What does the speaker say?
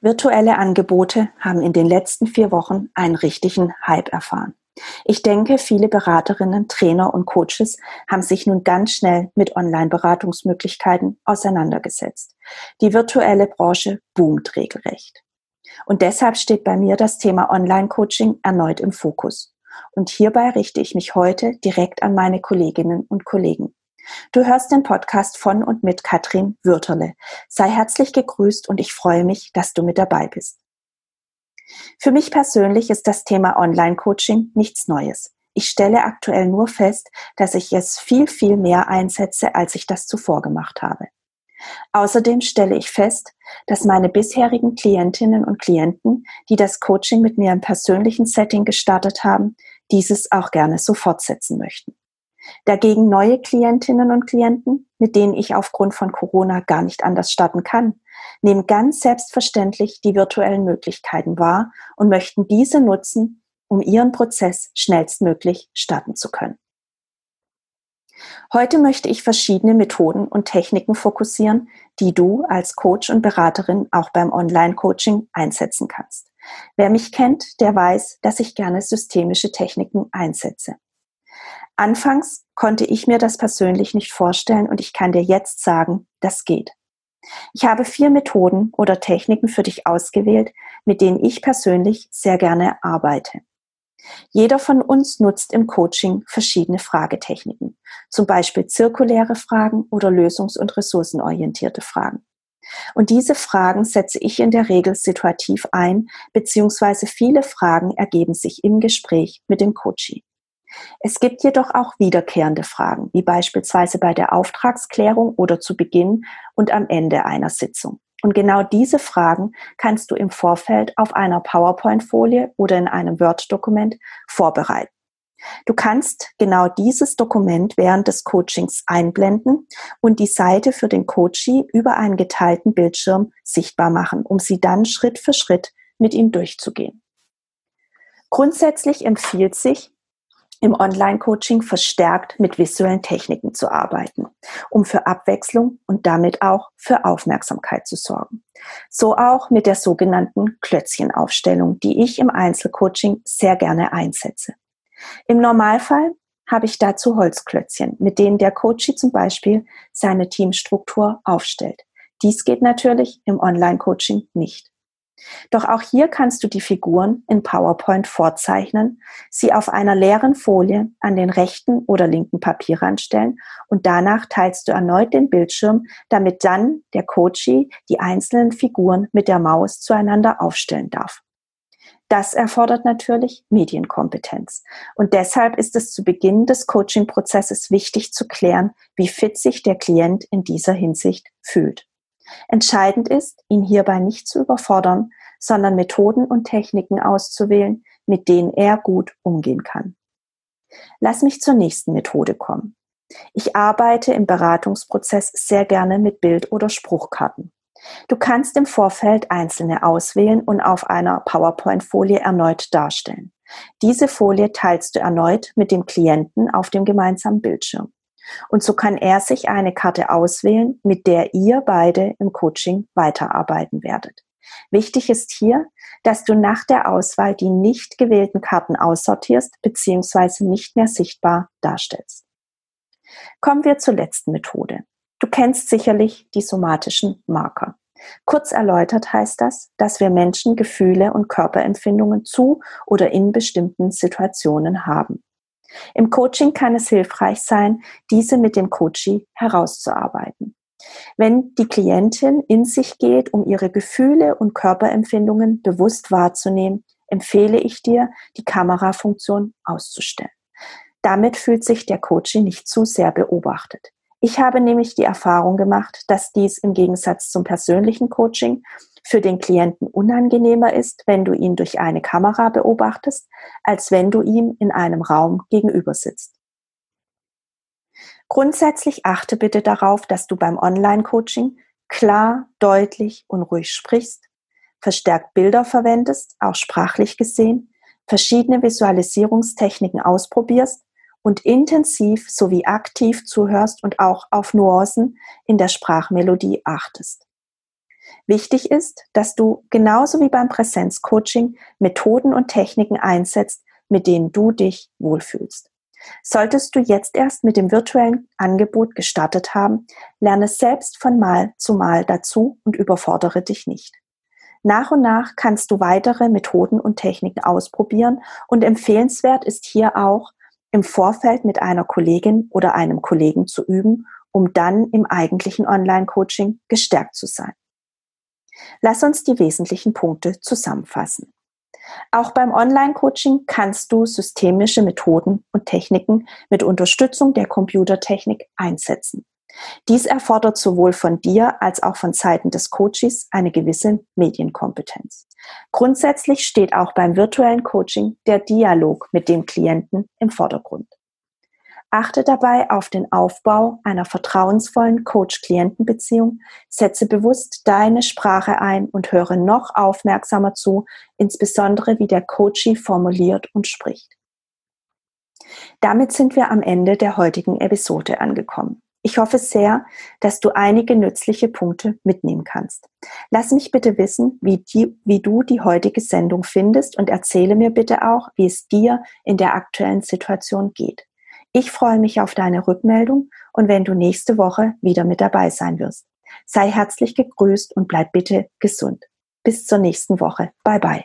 Virtuelle Angebote haben in den letzten vier Wochen einen richtigen Hype erfahren. Ich denke, viele Beraterinnen, Trainer und Coaches haben sich nun ganz schnell mit Online-Beratungsmöglichkeiten auseinandergesetzt. Die virtuelle Branche boomt regelrecht. Und deshalb steht bei mir das Thema Online-Coaching erneut im Fokus. Und hierbei richte ich mich heute direkt an meine Kolleginnen und Kollegen. Du hörst den Podcast von und mit Katrin Würterle. Sei herzlich gegrüßt und ich freue mich, dass du mit dabei bist. Für mich persönlich ist das Thema Online-Coaching nichts Neues. Ich stelle aktuell nur fest, dass ich es viel, viel mehr einsetze, als ich das zuvor gemacht habe. Außerdem stelle ich fest, dass meine bisherigen Klientinnen und Klienten, die das Coaching mit mir im persönlichen Setting gestartet haben, dieses auch gerne so fortsetzen möchten. Dagegen neue Klientinnen und Klienten, mit denen ich aufgrund von Corona gar nicht anders starten kann, nehmen ganz selbstverständlich die virtuellen Möglichkeiten wahr und möchten diese nutzen, um ihren Prozess schnellstmöglich starten zu können. Heute möchte ich verschiedene Methoden und Techniken fokussieren, die du als Coach und Beraterin auch beim Online-Coaching einsetzen kannst. Wer mich kennt, der weiß, dass ich gerne systemische Techniken einsetze. Anfangs konnte ich mir das persönlich nicht vorstellen und ich kann dir jetzt sagen, das geht. Ich habe vier Methoden oder Techniken für dich ausgewählt, mit denen ich persönlich sehr gerne arbeite. Jeder von uns nutzt im Coaching verschiedene Fragetechniken, zum Beispiel zirkuläre Fragen oder lösungs- und ressourcenorientierte Fragen. Und diese Fragen setze ich in der Regel situativ ein, beziehungsweise viele Fragen ergeben sich im Gespräch mit dem Coaching. Es gibt jedoch auch wiederkehrende Fragen, wie beispielsweise bei der Auftragsklärung oder zu Beginn und am Ende einer Sitzung. Und genau diese Fragen kannst du im Vorfeld auf einer PowerPoint-Folie oder in einem Word-Dokument vorbereiten. Du kannst genau dieses Dokument während des Coachings einblenden und die Seite für den Coachee über einen geteilten Bildschirm sichtbar machen, um sie dann Schritt für Schritt mit ihm durchzugehen. Grundsätzlich empfiehlt sich, im Online-Coaching verstärkt mit visuellen Techniken zu arbeiten, um für Abwechslung und damit auch für Aufmerksamkeit zu sorgen. So auch mit der sogenannten Klötzchenaufstellung, die ich im Einzelcoaching sehr gerne einsetze. Im Normalfall habe ich dazu Holzklötzchen, mit denen der Coachie zum Beispiel seine Teamstruktur aufstellt. Dies geht natürlich im Online-Coaching nicht. Doch auch hier kannst du die Figuren in PowerPoint vorzeichnen, sie auf einer leeren Folie an den rechten oder linken Papierrand stellen und danach teilst du erneut den Bildschirm, damit dann der Coachee die einzelnen Figuren mit der Maus zueinander aufstellen darf. Das erfordert natürlich Medienkompetenz. Und deshalb ist es zu Beginn des Coaching-Prozesses wichtig zu klären, wie fit sich der Klient in dieser Hinsicht fühlt. Entscheidend ist, ihn hierbei nicht zu überfordern, sondern Methoden und Techniken auszuwählen, mit denen er gut umgehen kann. Lass mich zur nächsten Methode kommen. Ich arbeite im Beratungsprozess sehr gerne mit Bild- oder Spruchkarten. Du kannst im Vorfeld einzelne auswählen und auf einer PowerPoint-Folie erneut darstellen. Diese Folie teilst du erneut mit dem Klienten auf dem gemeinsamen Bildschirm. Und so kann er sich eine Karte auswählen, mit der ihr beide im Coaching weiterarbeiten werdet. Wichtig ist hier, dass du nach der Auswahl die nicht gewählten Karten aussortierst bzw. nicht mehr sichtbar darstellst. Kommen wir zur letzten Methode. Du kennst sicherlich die somatischen Marker. Kurz erläutert heißt das, dass wir Menschen Gefühle und Körperempfindungen zu oder in bestimmten Situationen haben. Im Coaching kann es hilfreich sein, diese mit dem Coachee herauszuarbeiten. Wenn die Klientin in sich geht, um ihre Gefühle und Körperempfindungen bewusst wahrzunehmen, empfehle ich dir, die Kamerafunktion auszustellen. Damit fühlt sich der Coaching nicht zu sehr beobachtet. Ich habe nämlich die Erfahrung gemacht, dass dies im Gegensatz zum persönlichen Coaching für den Klienten unangenehmer ist, wenn du ihn durch eine Kamera beobachtest, als wenn du ihm in einem Raum gegenüber sitzt. Grundsätzlich achte bitte darauf, dass du beim Online-Coaching klar, deutlich und ruhig sprichst, verstärkt Bilder verwendest, auch sprachlich gesehen, verschiedene Visualisierungstechniken ausprobierst und intensiv sowie aktiv zuhörst und auch auf Nuancen in der Sprachmelodie achtest. Wichtig ist, dass du genauso wie beim Präsenzcoaching Methoden und Techniken einsetzt, mit denen du dich wohlfühlst. Solltest du jetzt erst mit dem virtuellen Angebot gestartet haben, lerne selbst von Mal zu Mal dazu und überfordere dich nicht. Nach und nach kannst du weitere Methoden und Techniken ausprobieren und empfehlenswert ist hier auch, im Vorfeld mit einer Kollegin oder einem Kollegen zu üben, um dann im eigentlichen Online-Coaching gestärkt zu sein. Lass uns die wesentlichen Punkte zusammenfassen. Auch beim Online-Coaching kannst du systemische Methoden und Techniken mit Unterstützung der Computertechnik einsetzen. Dies erfordert sowohl von dir als auch von Seiten des Coaches eine gewisse Medienkompetenz. Grundsätzlich steht auch beim virtuellen Coaching der Dialog mit dem Klienten im Vordergrund. Achte dabei auf den Aufbau einer vertrauensvollen Coach-Klienten-Beziehung, setze bewusst deine Sprache ein und höre noch aufmerksamer zu, insbesondere wie der Coachee formuliert und spricht. Damit sind wir am Ende der heutigen Episode angekommen. Ich hoffe sehr, dass du einige nützliche Punkte mitnehmen kannst. Lass mich bitte wissen, wie, die, wie, du die heutige Sendung findest und erzähle mir bitte auch, wie es dir in der aktuellen Situation geht. Ich freue mich auf deine Rückmeldung und wenn du nächste Woche wieder mit dabei sein wirst. Sei herzlich gegrüßt und bleib bitte gesund. Bis zur nächsten Woche. Bye bye.